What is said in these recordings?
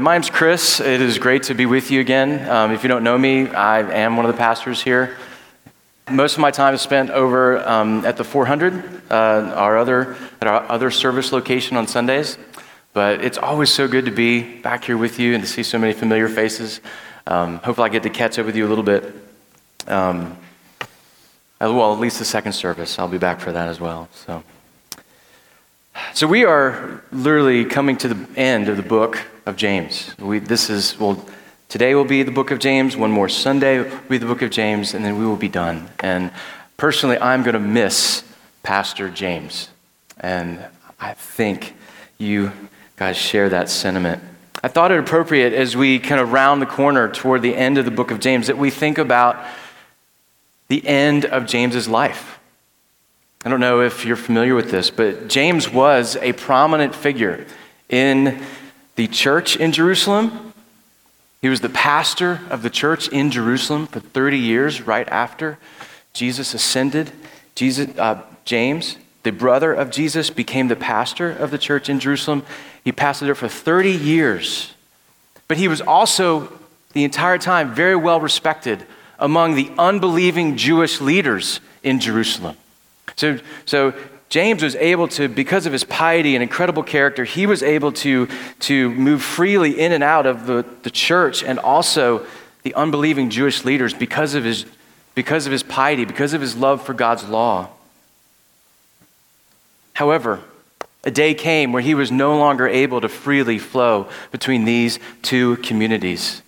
My name's Chris. It is great to be with you again. Um, if you don't know me, I am one of the pastors here. Most of my time is spent over um, at the 400, uh, our other, at our other service location on Sundays. But it's always so good to be back here with you and to see so many familiar faces. Um, hopefully, I get to catch up with you a little bit. Um, well, at least the second service. I'll be back for that as well. So. So we are literally coming to the end of the book of James. We, this is, well, today will be the book of James, one more Sunday will be the book of James, and then we will be done. And personally, I'm going to miss Pastor James. And I think you guys share that sentiment. I thought it appropriate as we kind of round the corner toward the end of the book of James that we think about the end of James's life. I don't know if you're familiar with this, but James was a prominent figure in the church in Jerusalem. He was the pastor of the church in Jerusalem for 30 years right after Jesus ascended. Jesus, uh, James, the brother of Jesus, became the pastor of the church in Jerusalem. He pastored there for 30 years. But he was also, the entire time, very well respected among the unbelieving Jewish leaders in Jerusalem. So, so James was able to, because of his piety and incredible character, he was able to, to move freely in and out of the, the church and also the unbelieving Jewish leaders because of, his, because of his piety, because of his love for God's law. However, a day came where he was no longer able to freely flow between these two communities.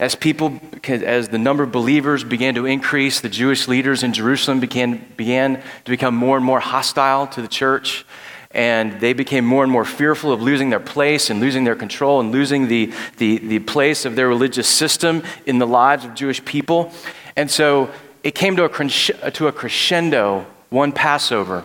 As people, as the number of believers began to increase, the Jewish leaders in Jerusalem began, began to become more and more hostile to the church. And they became more and more fearful of losing their place and losing their control and losing the, the, the place of their religious system in the lives of Jewish people. And so it came to a, to a crescendo one Passover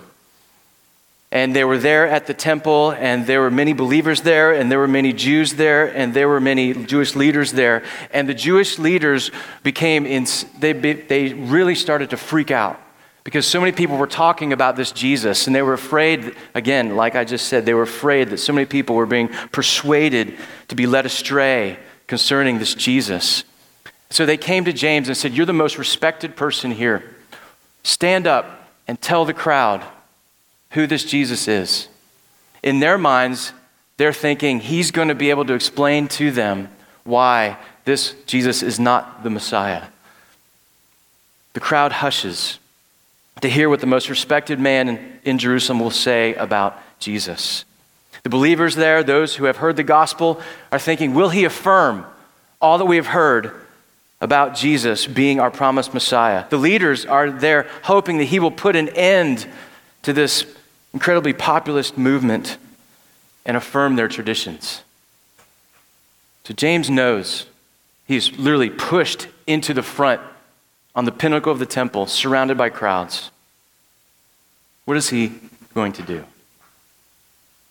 and they were there at the temple, and there were many believers there, and there were many Jews there, and there were many Jewish leaders there. And the Jewish leaders became, in, they, they really started to freak out because so many people were talking about this Jesus, and they were afraid, again, like I just said, they were afraid that so many people were being persuaded to be led astray concerning this Jesus. So they came to James and said, You're the most respected person here. Stand up and tell the crowd who this Jesus is. In their minds, they're thinking he's going to be able to explain to them why this Jesus is not the Messiah. The crowd hushes to hear what the most respected man in, Jerusalem will say about Jesus. The believers there, those who have heard the gospel, are thinking, will he affirm all that we have heard about Jesus being our promised Messiah? The leaders are there hoping that he will put an end to this incredibly populist movement and affirm their traditions. So James knows he's literally pushed into the front on the pinnacle of the temple, surrounded by crowds. What is he going to do?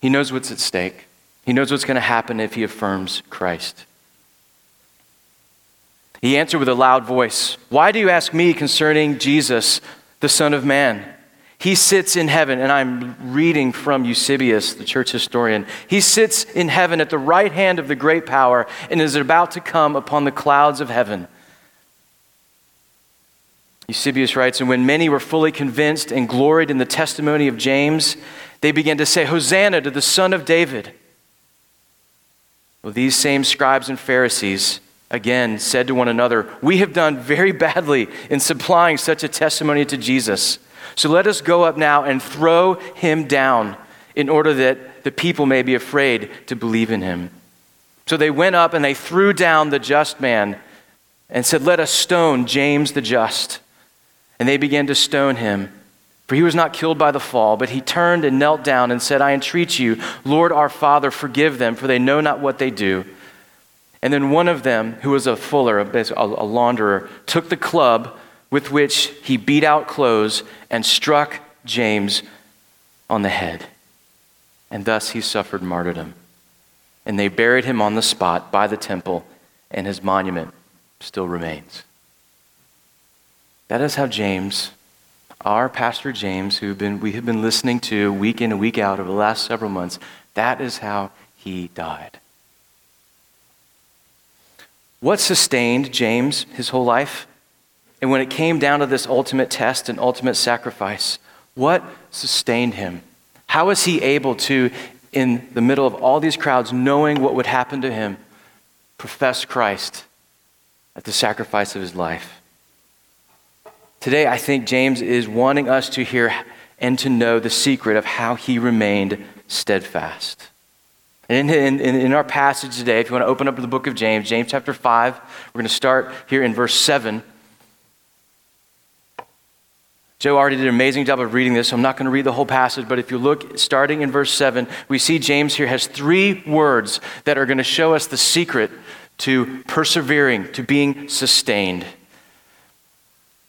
He knows what's at stake. He knows what's going to happen if he affirms Christ. He answered with a loud voice Why do you ask me concerning Jesus, the Son of Man? He sits in heaven, and I'm reading from Eusebius, the church historian. He sits in heaven at the right hand of the great power and is about to come upon the clouds of heaven. Eusebius writes, And when many were fully convinced and gloried in the testimony of James, they began to say, Hosanna to the Son of David. Well, these same scribes and Pharisees again said to one another, We have done very badly in supplying such a testimony to Jesus. So let us go up now and throw him down in order that the people may be afraid to believe in him. So they went up and they threw down the just man and said, Let us stone James the just. And they began to stone him. For he was not killed by the fall, but he turned and knelt down and said, I entreat you, Lord our Father, forgive them, for they know not what they do. And then one of them, who was a fuller, a, a launderer, took the club with which he beat out clothes and struck James on the head. And thus he suffered martyrdom. And they buried him on the spot by the temple, and his monument still remains. That is how James, our Pastor James, who been, we have been listening to week in and week out over the last several months, that is how he died. What sustained James his whole life? And when it came down to this ultimate test and ultimate sacrifice, what sustained him? How was he able to, in the middle of all these crowds, knowing what would happen to him, profess Christ at the sacrifice of his life? Today, I think James is wanting us to hear and to know the secret of how he remained steadfast. And in, in, in, our passage today, if you want to open up the book of James, James chapter 5, we're going to start here in verse 7. Joe already did an amazing job of reading this, so I'm not going to read the whole passage, but if you look starting in verse 7, we see James here has three words that are going to show us the secret to persevering, to being sustained.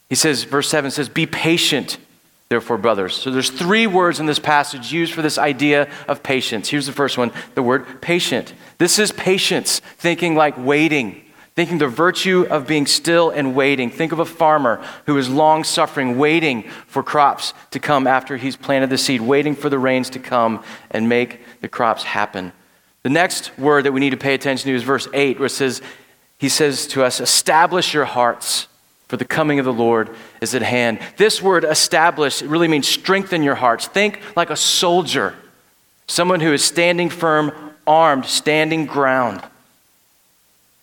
He says, verse 7 says, Be patient therefore brothers. So there's three words in this passage used for this idea of patience. Here's the first one the word patient. This is patience thinking like waiting thinking the virtue of being still and waiting. Think of a farmer who is long suffering waiting for crops to come after he's planted the seed waiting for the rains to come and make the crops happen. The next word that we need to pay attention to is verse 8 where it says he says to us establish your hearts for the coming of the Lord is at hand. This word establish really means strengthen your hearts. Think like a soldier, someone who is standing firm, armed, standing ground.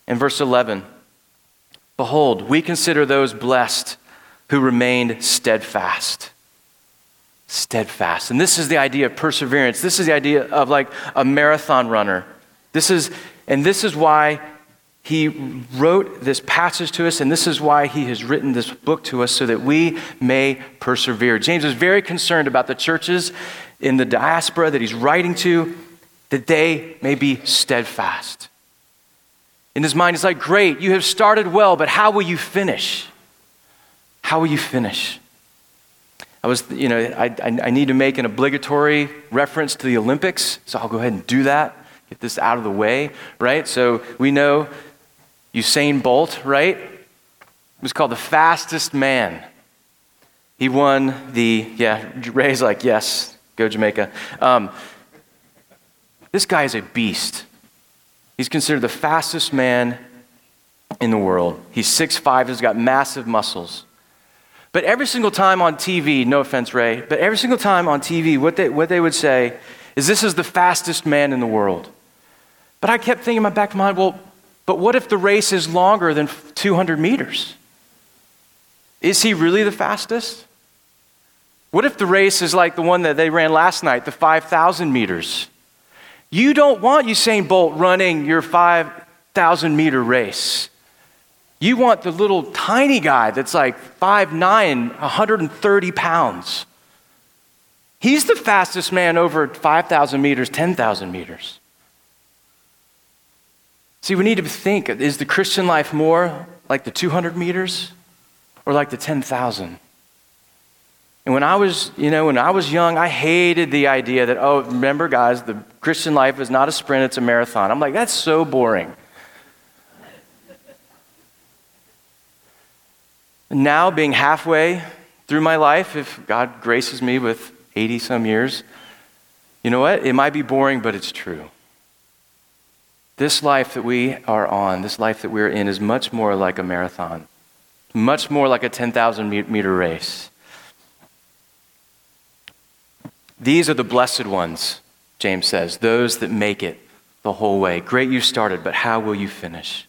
In verse 11, behold, we consider those blessed who remained steadfast. Steadfast. And this is the idea of perseverance. This is the idea of like a marathon runner. This is, and this is why he wrote this passage to us, and this is why he has written this book to us so that we may persevere. James is very concerned about the churches in the diaspora that he's writing to, that they may be steadfast. In his mind, he's like, Great, you have started well, but how will you finish? How will you finish? I was, you know, I, I, need to make an obligatory reference to the Olympics, so I'll go ahead and do that. Get this out of the way, right? So we know Usain Bolt, right? He was called the fastest man. He won the, yeah, Ray's like, yes, go Jamaica. Um, this guy is a beast. He's considered the fastest man in the world. He's 6'5, he's got massive muscles. But every single time on TV, no offense, Ray, but every single time on TV, what they, what they would say is this is the fastest man in the world. But I kept thinking in my back of my mind, well, but what if the race is longer than 200 meters? Is he really the fastest? What if the race is like the one that they ran last night, the 5,000 meters? You don't want Usain Bolt running your 5,000 meter race. You want the little tiny guy that's like 5'9, 130 pounds. He's the fastest man over 5,000 meters, 10,000 meters. See, we need to think is the Christian life more like the 200 meters or like the 10,000? And when I was, you know, when I was young, I hated the idea that, oh, remember, guys, the Christian life is not a sprint, it's a marathon. I'm like, that's so boring. now, being halfway through my life, if God graces me with 80 some years, you know what? It might be boring, but it's true. This life that we are on, this life that we're in, is much more like a marathon, much more like a 10,000 meter race. These are the blessed ones, James says, those that make it the whole way. Great you started, but how will you finish?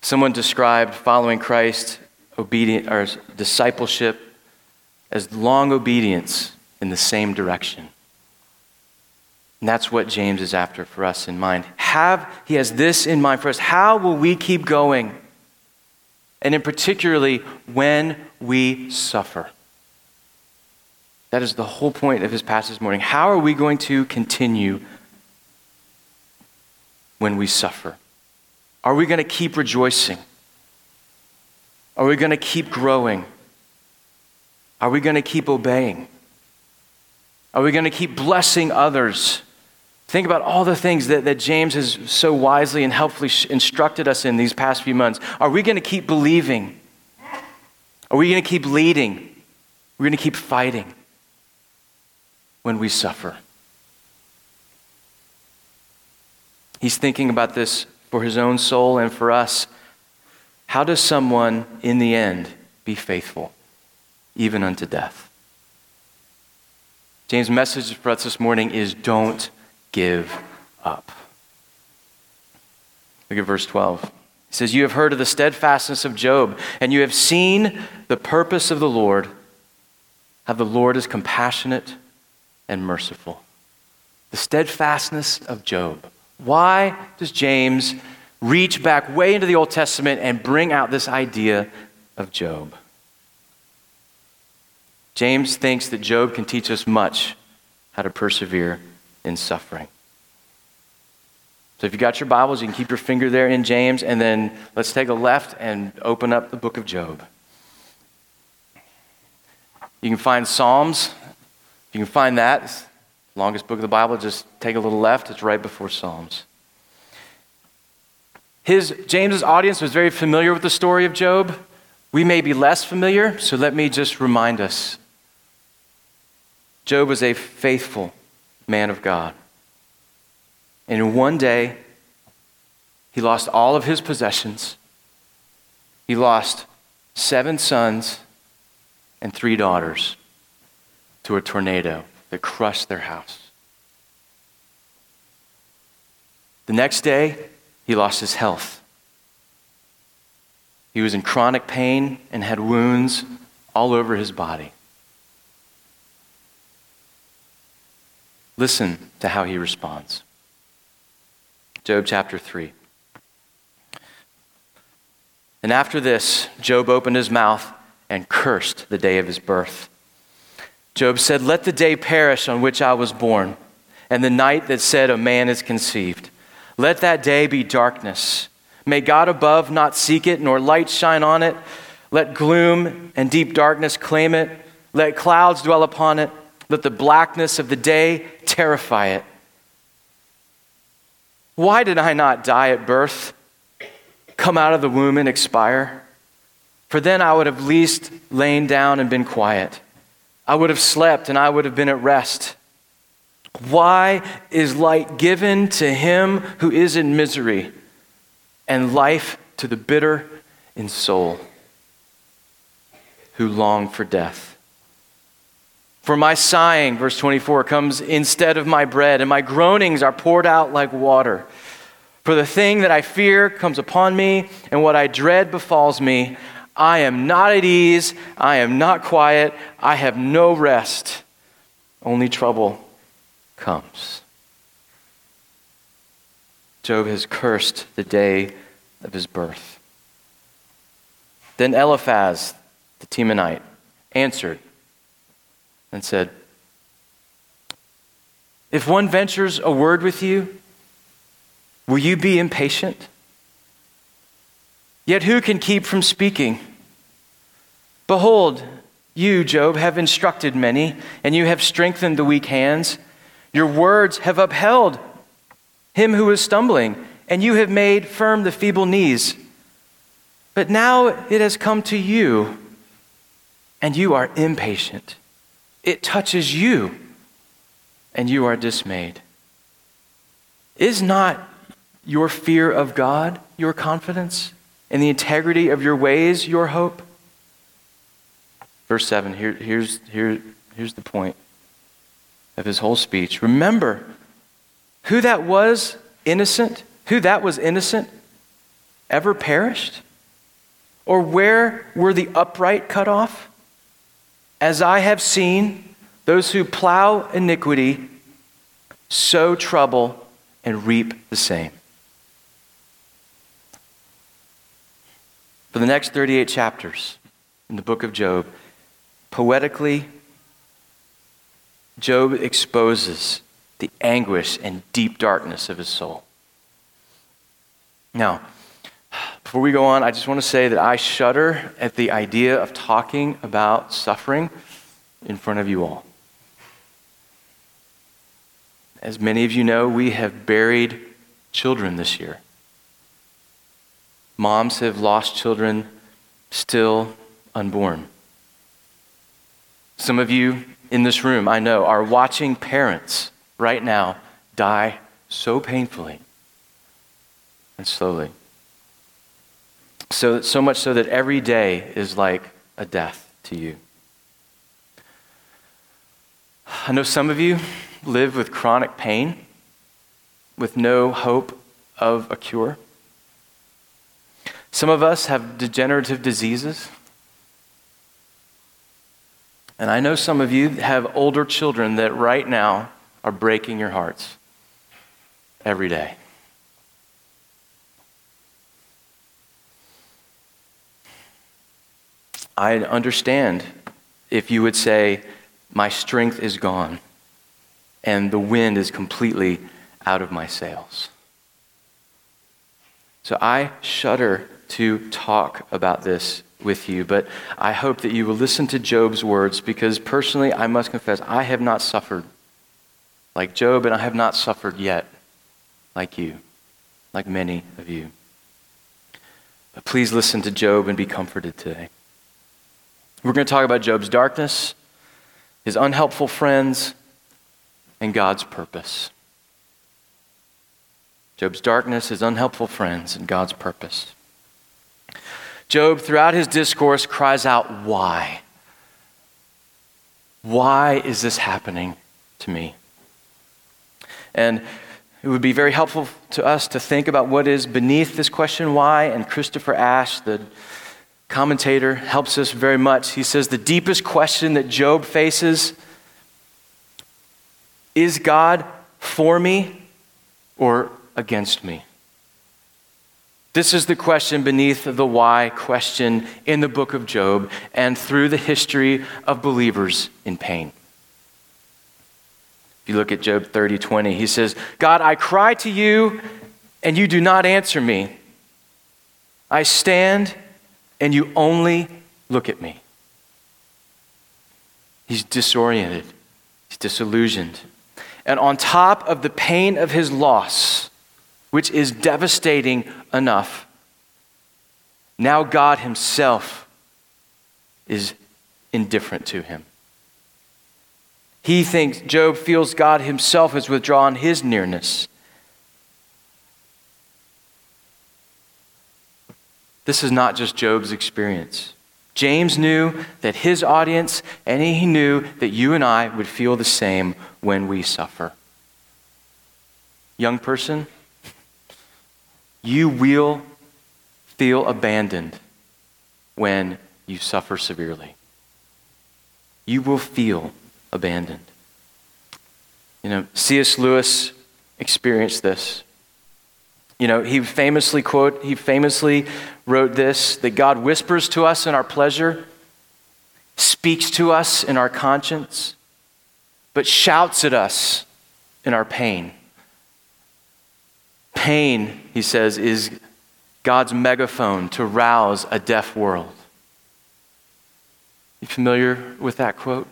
Someone described following Christ, obedient, or discipleship, as long obedience in the same direction. And that's what James is after for us in mind. Have, he has this in mind for us. How will we keep going? And in particularly when we suffer. That is the whole point of his passage this morning. How are we going to continue when we suffer? Are we going to keep rejoicing? Are we going to keep growing? Are we going to keep obeying? Are we going to keep blessing others? Think about all the things that, that James has so wisely and helpfully instructed us in these past few months. Are we going to keep believing? Are we going to keep leading? We're going to keep fighting when we suffer. He's thinking about this for his own soul and for us, how does someone in the end be faithful, even unto death? James' message for us this morning is don't give up. Look at verse 12. He says, You have heard of the steadfastness of Job, and you have seen the purpose of the Lord, how the Lord is compassionate and merciful. The steadfastness of Job. Why does James reach back way into the Old Testament and bring out this idea of Job? James thinks that Job can teach us much how to persevere in suffering. So if you got your Bibles, you can keep your finger there in James, and then let's take a left and open up the book of Job. You can find Psalms. You can find that. Longest book of the Bible, just take a little left. It's right before Psalms. His, James's audience was very familiar with the story of Job. We may be less familiar, so let me just remind us. Job was a faithful man of God. And in one day, he lost all of his possessions. He lost seven sons and three daughters to a tornado that crushed their house. The next day, he lost his health. He was in chronic pain and had wounds all over his body. Listen to how he responds. Job chapter 3. And after this, Job opened his mouth and cursed the day of his birth. Job said, Let the day perish on which I was born, and the night that said, A man is conceived. Let that day be darkness. May God above not seek it, nor light shine on it. Let gloom and deep darkness claim it. Let clouds dwell upon it. Let the blackness of the day terrify it. Why did I not die at birth, come out of the womb and expire? For then I would have least lain down and been quiet. I would have slept and I would have been at rest. Why is light given to him who is in misery, and life to the bitter in soul, who long for death? For my sighing, verse 24, comes instead of my bread, and my groanings are poured out like water. For the thing that I fear comes upon me, and what I dread befalls me. I am not at ease. I am not quiet. I have no rest. Only trouble comes. Job has cursed the day of his birth. Then Eliphaz, the Temanite, answered and said, If one ventures a word with you, will you be impatient? Yet who can keep from speaking? Behold, you, Job, have instructed many, and you have strengthened the weak hands. Your words have upheld him who is stumbling, and you have made firm the feeble knees. But now it has come to you, and you are impatient. It touches you, and you are dismayed. Is not your fear of God your confidence, and the integrity of your ways your hope? Verse 7, here, here's, here, here's the point of his whole speech. Remember who that was innocent, who that was innocent, ever perished? Or where were the upright cut off? As I have seen, those who plow iniquity sow trouble and reap the same. For the next 38 chapters in the book of Job, poetically, Job exposes the anguish and deep darkness of his soul. Now, before we go on, I just want to say that I shudder at the idea of talking about suffering in front of you all. As many of you know, we have buried children this year. Moms have lost children still unborn. Some of you in this room, I know, are watching parents right now die so painfully. and slowly. So, so much so that every day is like a death to you. I know some of you live with chronic pain with no hope of a cure. Some of us have degenerative diseases. And I know some of you have older children that right now are breaking your hearts every day. I understand if you would say, My strength is gone and the wind is completely out of my sails. So I shudder to talk about this with you, but I hope that you will listen to Job's words because personally, I must confess, I have not suffered like Job, and I have not suffered yet like you, like many of you. But please listen to Job and be comforted today. We're going to talk about Job's darkness, his unhelpful friends, and God's purpose. Job's darkness, his unhelpful friends, and God's purpose. Job, throughout his discourse, cries out, Why? Why is this happening to me? And it would be very helpful to us to think about what is beneath this question, why. And Christopher Ash, the commentator, helps us very much. He says the deepest question that Job faces is God for me or against me? This is the question beneath the why question in the book of Job and through the history of believers in pain. If you look at Job 30 20, he says, God, I cry to you and you do not answer me. I stand and you only look at me. He's disoriented, he's disillusioned. And on top of the pain of his loss, which is devastating enough, now God Himself is indifferent to him. He thinks, Job feels God Himself has withdrawn His nearness. This is not just Job's experience. James knew that his audience, and he knew that you and I would feel the same when we suffer. Young person, you will feel abandoned when you suffer severely. You will feel abandoned. You know, C.S. Lewis experienced this. You know, he famously quote, he famously wrote this that God whispers to us in our pleasure, speaks to us in our conscience, but shouts at us in our pain. Pain, he says, is God's megaphone to rouse a deaf world. You familiar with that quote?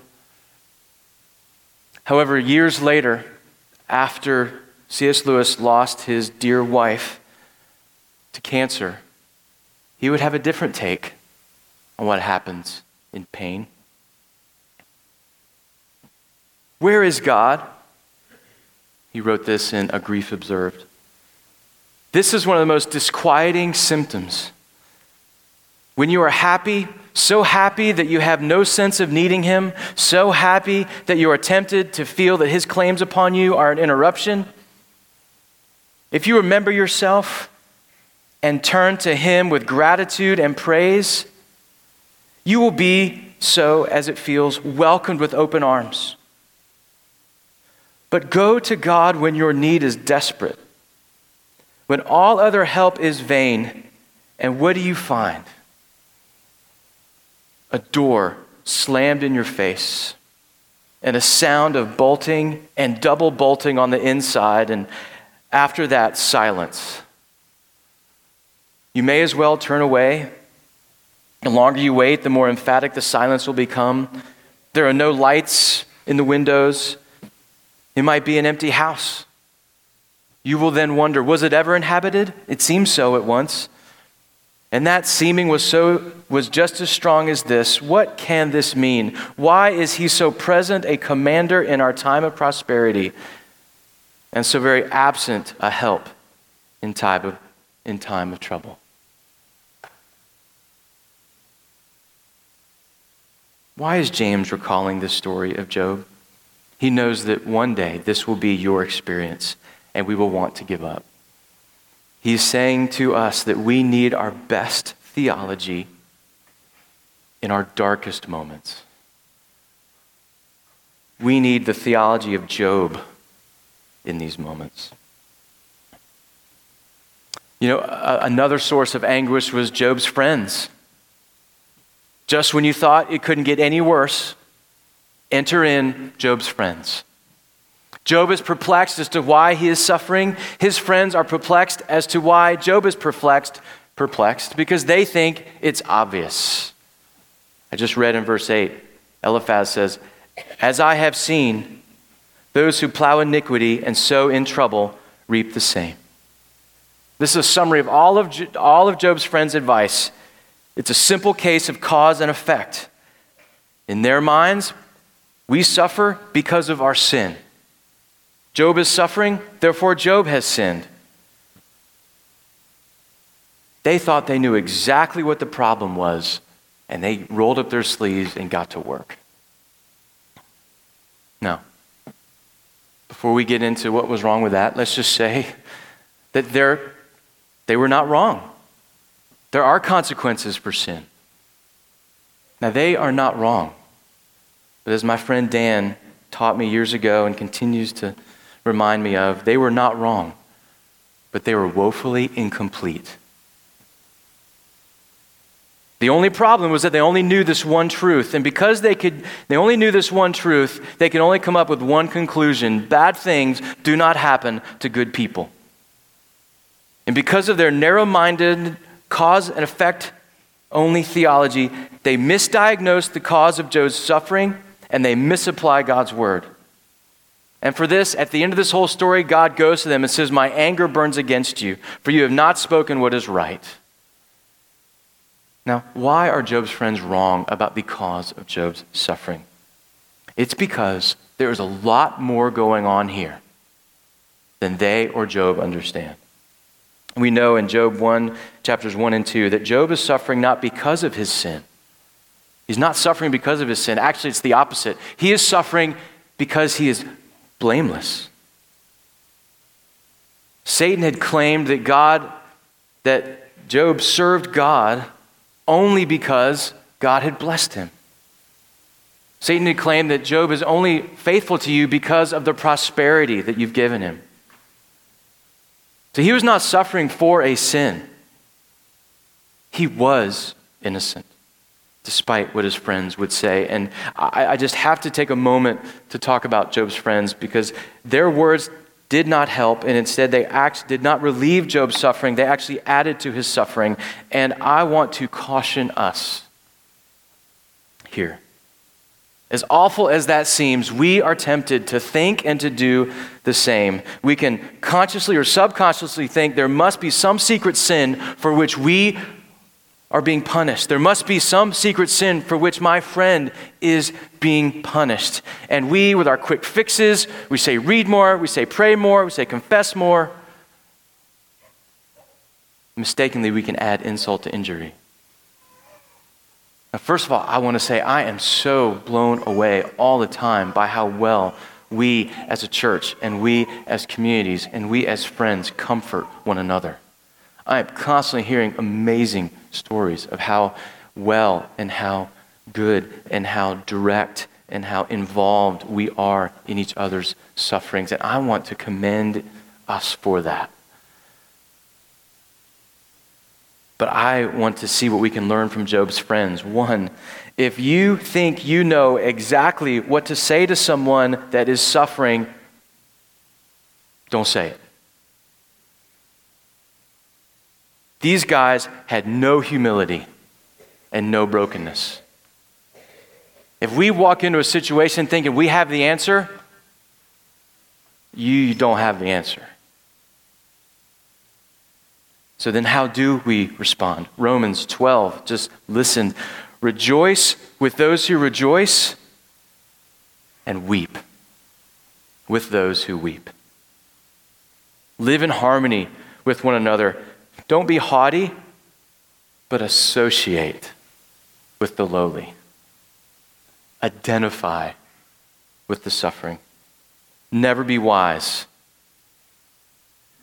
However, years later, after C.S. Lewis lost his dear wife to cancer, he would have a different take on what happens in pain. Where is God? He wrote this in A Grief Observed. This is one of the most disquieting symptoms. When you are happy, so happy that you have no sense of needing Him, so happy that you are tempted to feel that His claims upon you are an interruption, if you remember yourself and turn to Him with gratitude and praise, you will be so, as it feels, welcomed with open arms. But go to God when your need is desperate, when all other help is vain. And what do you find? A door slammed in your face, and a sound of bolting and double bolting on the inside, and after that, silence. You may as well turn away. The longer you wait, the more emphatic the silence will become. There are no lights in the windows. It might be an empty house. You will then wonder was it ever inhabited? It seems so at once. And that seeming was so was just as strong as this. What can this mean? Why is he so present, a commander in our time of prosperity? And so very absent a help in time of, in time of trouble. Why is James recalling this story of Job? He knows that one day this will be your experience and we will want to give up. He's saying to us that we need our best theology in our darkest moments. We need the theology of Job in these moments. You know, another source of anguish was Job's friends. Just when you thought it couldn't get any worse, enter in Job's friends. Job is perplexed as to why he is suffering. His friends are perplexed as to why Job is perplexed, perplexed because they think it's obvious. I just read in verse 8, Eliphaz says, As I have seen, those who plow iniquity and sow in trouble reap the same. This is a summary of all of, all of Job's friends' advice. It's a simple case of cause and effect. In their minds, we suffer because of our sin. Job is suffering, therefore, Job has sinned. They thought they knew exactly what the problem was, and they rolled up their sleeves and got to work. Now, before we get into what was wrong with that, let's just say that they're, they were not wrong. There are consequences for sin. Now, they are not wrong. But as my friend Dan taught me years ago and continues to remind me of, they were not wrong, but they were woefully incomplete. The only problem was that they only knew this one truth. And because they, could, they only knew this one truth, they could only come up with one conclusion bad things do not happen to good people. And because of their narrow minded, cause and effect only theology, they misdiagnosed the cause of Job's suffering and they misapply God's word. And for this, at the end of this whole story, God goes to them and says, My anger burns against you, for you have not spoken what is right. Now, why are Job's friends wrong about the cause of Job's suffering? It's because there is a lot more going on here than they or Job understand. We know in Job 1, chapters 1 and 2, that Job is suffering not because of his sin. He's not suffering because of his sin. Actually, it's the opposite. He is suffering because he is blameless. Satan had claimed that God, that Job served God only because God had blessed him. Satan had claimed that Job is only faithful to you because of the prosperity that you've given him. So he was not suffering for a sin. He was innocent, despite what his friends would say. And I, I, just have to take a moment to talk about Job's friends because their words did not help, and instead they act, did not relieve Job's suffering. They actually added to his suffering. And I want to caution us here. As awful as that seems, we are tempted to think and to do the same. We can consciously or subconsciously think there must be some secret sin for which we are being punished. There must be some secret sin for which my friend is being punished. And we, with our quick fixes, we say read more, we say pray more, we say confess more. Mistakenly, we can add insult to injury. Now, first of all, I want to say I am so blown away all the time by how well we as a church and we as communities and we as friends comfort one another. I am constantly hearing amazing stories of how well and how good and how direct and how involved we are in each other's sufferings. And I want to commend us for that. But I want to see what we can learn from Job's friends. One, if you think you know exactly what to say to someone that is suffering, don't say it. These guys had no humility and no brokenness. If we walk into a situation thinking we have the answer, you don't have the answer. So then, how do we respond? Romans 12, just listen. Rejoice with those who rejoice, and weep with those who weep. Live in harmony with one another Don't be haughty, but associate with the lowly. Identify with the suffering. Never be wise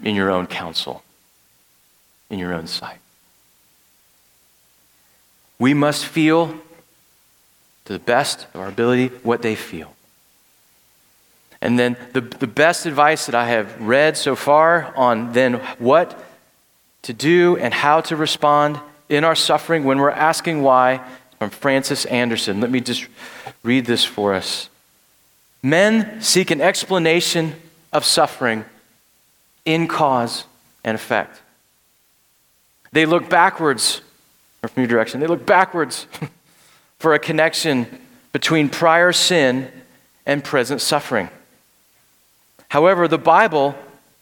in your own counsel, in your own sight. We must feel to the best of our ability what they feel. And then the, the best advice that I have read so far on then what to do and how to respond in our suffering when we're asking why from Francis Andersen. Let me just read this for us. Men seek an explanation of suffering in cause and effect. They look backwards, or from your direction, they look backwards for a connection between prior sin and present suffering. However, the Bible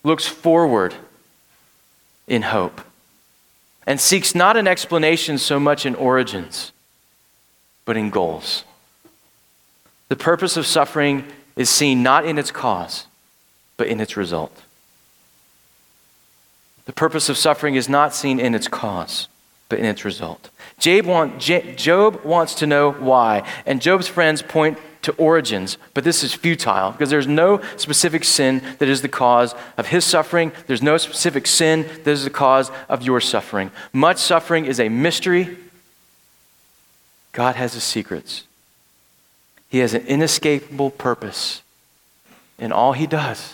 looks forward in hope and seeks not an explanation so much in origins, but in goals. The purpose of suffering is seen not in its cause, but in its result. The purpose of suffering is not seen in its cause, but in its result. Job, want, Job wants to know why, and Job's friends point to origins, but this is futile because there's no specific sin that is the cause of his suffering. There's no specific sin that is the cause of your suffering. Much suffering is a mystery. God has his secrets. He has an inescapable purpose in all he does,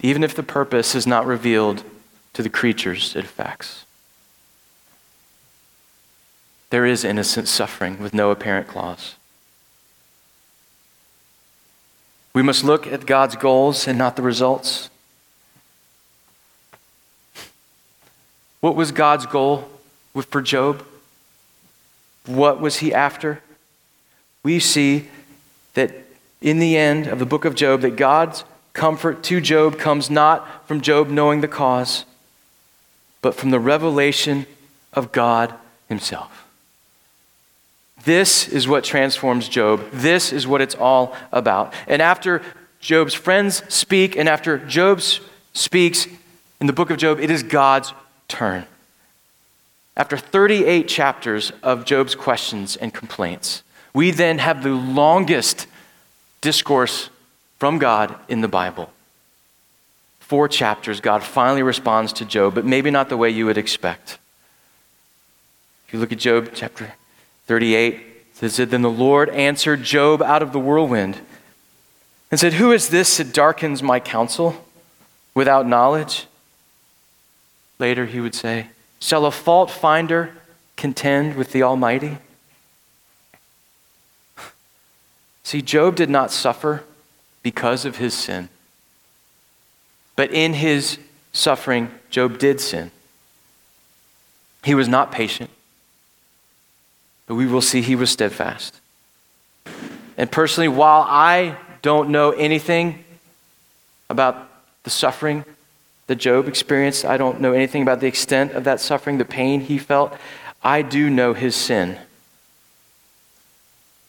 even if the purpose is not revealed to the creatures it affects. There is innocent suffering with no apparent cause. We must look at God's goals and not the results. What was God's goal for Job? What was he after? We see that in the end of the book of Job that God's comfort to Job comes not from Job knowing the cause, but from the revelation of God himself. This is what transforms Job. This is what it's all about. And after Job's friends speak, and after Job speaks in the book of Job, it is God's turn. After 38 chapters of Job's questions and complaints, we then have the longest discourse from God in the Bible. Four chapters, God finally responds to Job, but maybe not the way you would expect. If you look at Job chapter 38 says then the Lord answered Job out of the whirlwind and said, Who is this that darkens my counsel without knowledge? Later he would say, Shall a fault finder contend with the Almighty? See, Job did not suffer because of his sin. But in his suffering, Job did sin. He was not patient. But we will see he was steadfast. And personally, while I don't know anything about the suffering that Job experienced, I don't know anything about the extent of that suffering, the pain he felt, I do know his sin.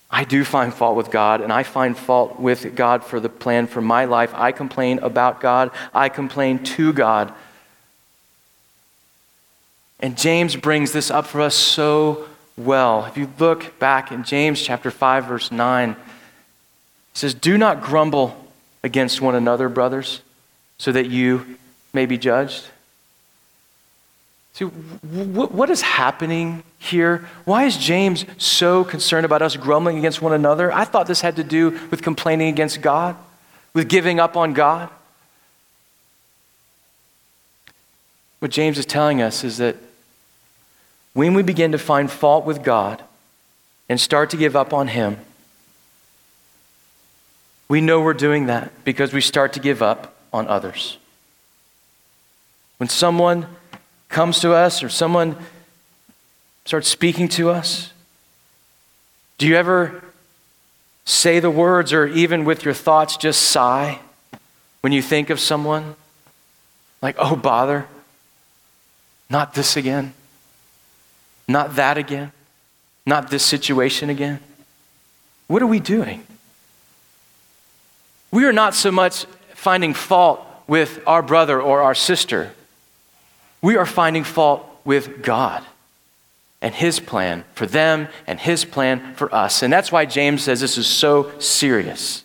I do find fault with God, and I find fault with God for the plan for my life. I complain about God, I complain to God. And James brings this up for us so well. If you look back in James chapter 5 verse 9, it says, "Do not grumble against one another, brothers, so that you may be judged." See, what is happening here? Why is James so concerned about us grumbling against one another? I thought this had to do with complaining against God, with giving up on God. What James is telling us is that when we begin to find fault with God and start to give up on Him, we know we're doing that because we start to give up on others. When someone comes to us or someone starts speaking to us, do you ever say the words or even with your thoughts just sigh when you think of someone? Like, oh, bother, not this again. Not that again. Not this situation again. What are we doing? We are not so much finding fault with our brother or our sister. We are finding fault with God and His plan for them and His plan for us. And that's why James says this is so serious.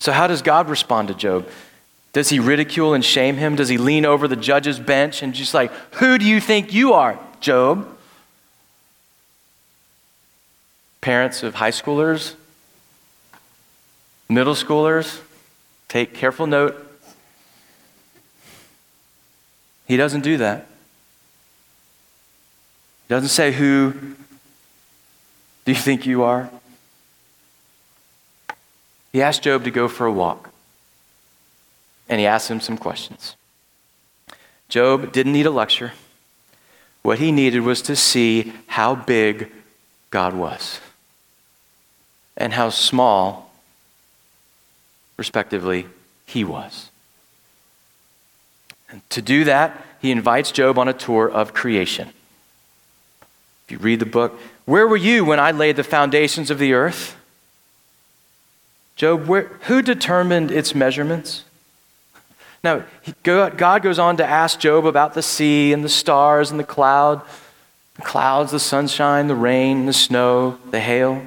So, how does God respond to Job? Does he ridicule and shame him? Does he lean over the judge's bench and just like, Who do you think you are, Job? Parents of high schoolers, middle schoolers, take careful note. He doesn't do that. He doesn't say, Who do you think you are? He asked Job to go for a walk, and he asked him some questions. Job didn't need a lecture. What he needed was to see how big God was and how small, respectively, he was. And to do that, he invites Job on a tour of creation. If you read the book, where were you when I laid the foundations of the earth? Job, where, who determined its measurements? Now, God goes on to ask Job about the sea and the stars and the cloud, the clouds, the sunshine, the rain, the snow, the hail.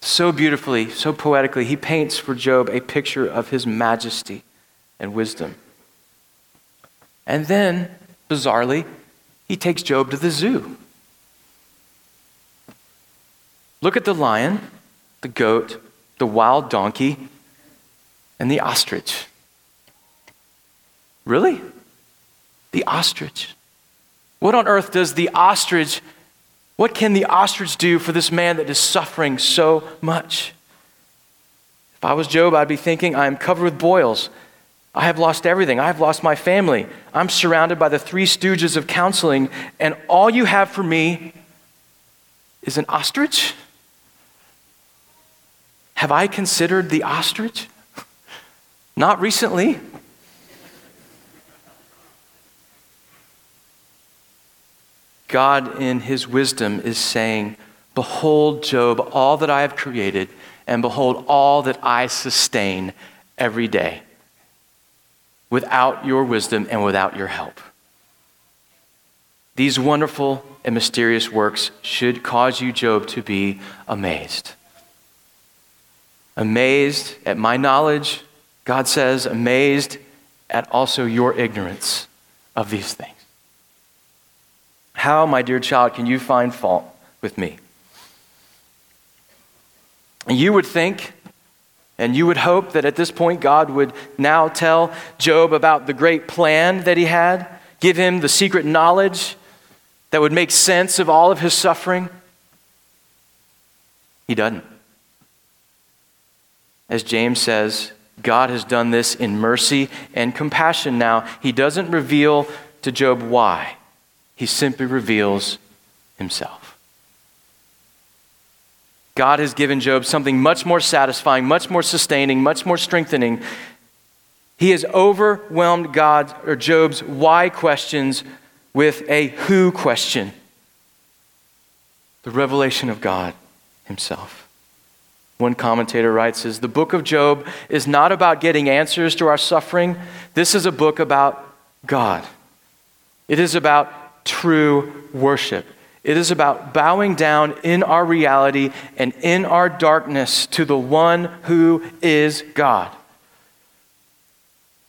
So beautifully, so poetically, he paints for Job a picture of his majesty and wisdom. And then, bizarrely, he takes Job to the zoo. Look at the lion, the goat, the wild donkey, and the ostrich. Really? The ostrich. What on earth does the ostrich, what can the ostrich do for this man that is suffering so much? If I was Job, I'd be thinking, I am covered with boils. I have lost everything. I have lost my family. I'm surrounded by the three stooges of counseling, and all you have for me is an ostrich? Have I considered the ostrich? Not recently. God, in his wisdom, is saying, Behold, Job, all that I have created, and behold, all that I sustain every day without your wisdom and without your help. These wonderful and mysterious works should cause you, Job, to be amazed amazed at my knowledge, God says, amazed at also your ignorance of these things. How, my dear child, can you find fault with me? You would think and you would hope that at this point God would now tell Job about the great plan that he had, give him the secret knowledge that would make sense of all of his suffering. He doesn't. As James says, God has done this in mercy and compassion now. He doesn't reveal to Job why, he simply reveals himself. God has given Job something much more satisfying, much more sustaining, much more strengthening. He has overwhelmed God or Job's why questions with a who question. The revelation of God himself. One commentator writes is the book of Job is not about getting answers to our suffering. This is a book about God. It is about true worship. It is about bowing down in our reality and in our darkness to the one who is God.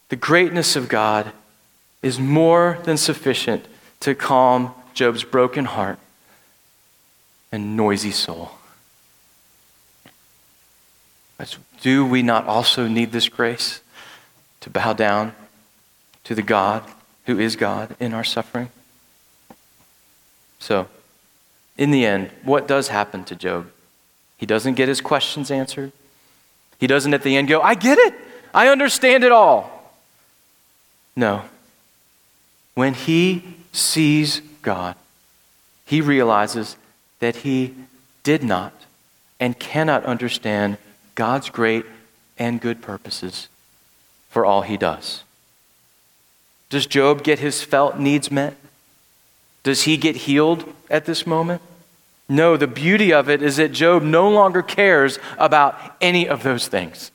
The greatness of God is more than sufficient to calm Job's broken heart and noisy soul. Do we not also need this grace to bow down to the God who is God in our suffering? So, in the end, what does happen to Job? He doesn't get his questions answered. He doesn't at the end go, I get it. I understand it all. No. When he sees God, he realizes that he did not and cannot understand God's great and good purposes for all he does. Does Job get his felt needs met? Does he get healed at this moment? No, the beauty of it is that Job no longer cares about any of those things.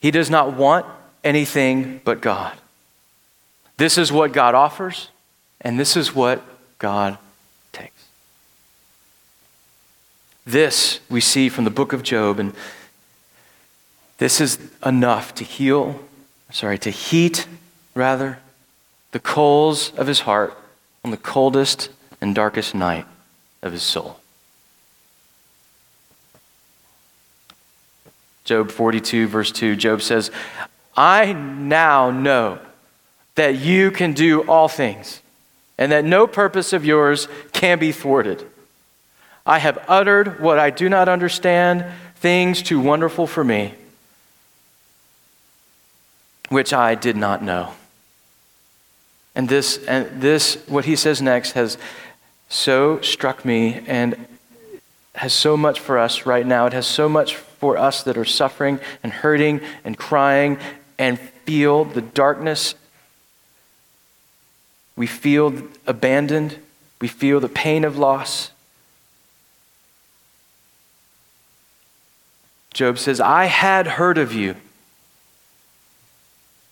He does not want anything but God. This is what God offers, and this is what God takes. This we see from the book of Job, and this is enough to heal, sorry, to heat, rather, the coals of his heart on the coldest and darkest night of his soul. Job 42, verse 2, Job says, I now know that you can do all things, and that no purpose of yours can be thwarted. I have uttered what I do not understand, things too wonderful for me, which I did not know. And this, and this, what he says next, has so struck me and has so much for us right now. It has so much for us that are suffering and hurting and crying and feel the darkness. We feel abandoned. We feel the pain of loss. Job says, I had heard of you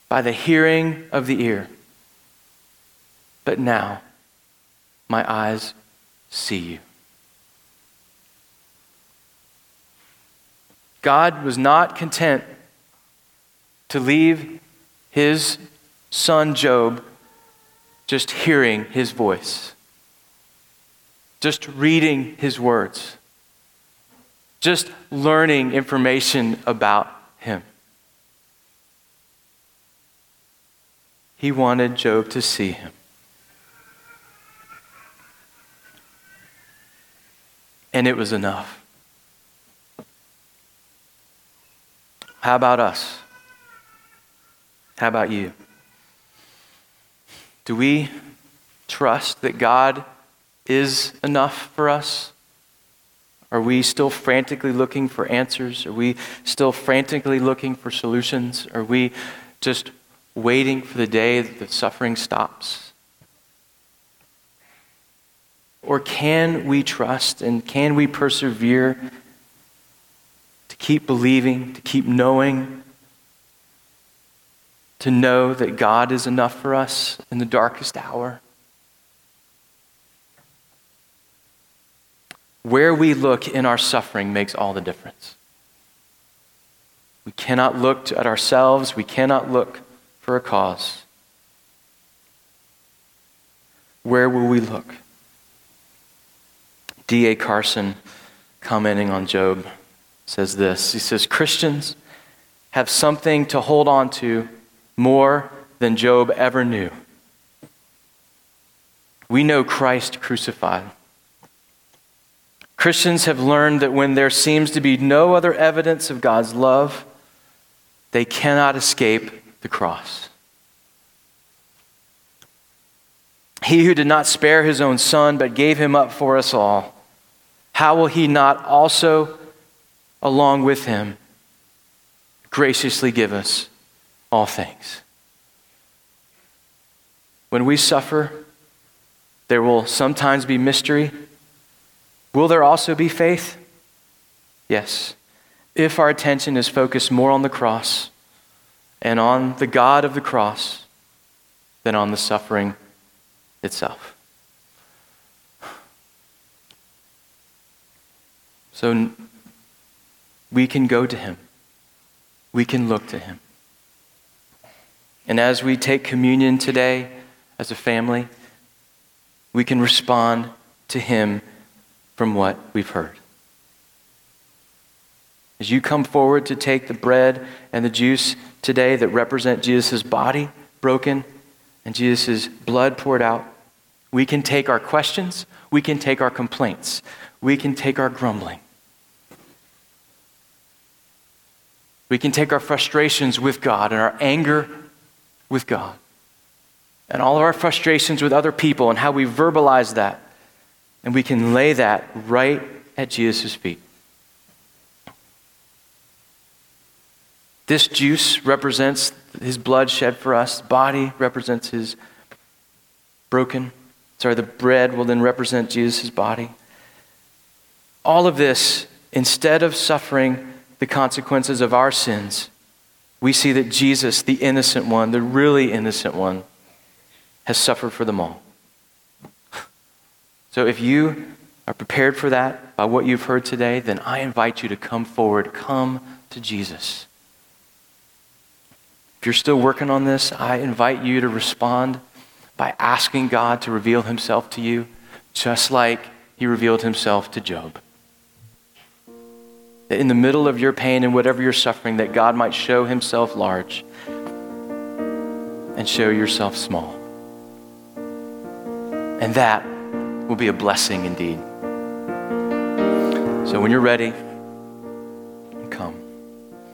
by the hearing of the ear, but now my eyes see you. God was not content to leave his son Job just hearing his voice, just reading his words just learning information about him. He wanted Job to see him. And it was enough. How about us? How about you? Do we trust that God is enough for us? Are we still frantically looking for answers? Are we still frantically looking for solutions? Are we just waiting for the day that the suffering stops? Or can we trust and can we persevere to keep believing, to keep knowing, to know that God is enough for us in the darkest hour? Where we look in our suffering makes all the difference. We cannot look at ourselves, we cannot look for a cause. Where will we look? D.A. Carson, commenting on Job, says this He says, Christians have something to hold on to more than Job ever knew. We know Christ crucified. Christians have learned that when there seems to be no other evidence of God's love, they cannot escape the cross. He who did not spare his own son, but gave him up for us all, how will he not also, along with him, graciously give us all things? When we suffer, there will sometimes be mystery Will there also be faith? Yes. If our attention is focused more on the cross and on the God of the cross than on the suffering itself. So we can go to him. We can look to him. And as we take communion today as a family, we can respond to him from what we've heard. As you come forward to take the bread and the juice today that represent Jesus' body broken and Jesus' blood poured out, we can take our questions, we can take our complaints, we can take our grumbling. We can take our frustrations with God and our anger with God. And all of our frustrations with other people and how we verbalize that and we can lay that right at Jesus' feet. This juice represents his blood shed for us, body represents his broken. Sorry, the bread will then represent Jesus' body. All of this, instead of suffering the consequences of our sins, we see that Jesus, the innocent one, the really innocent one, has suffered for them all. So if you are prepared for that by what you've heard today, then I invite you to come forward. Come to Jesus. If you're still working on this, I invite you to respond by asking God to reveal himself to you, just like he revealed himself to Job. That in the middle of your pain and whatever you're suffering, that God might show himself large and show yourself small. And that will be a blessing indeed. So when you're ready,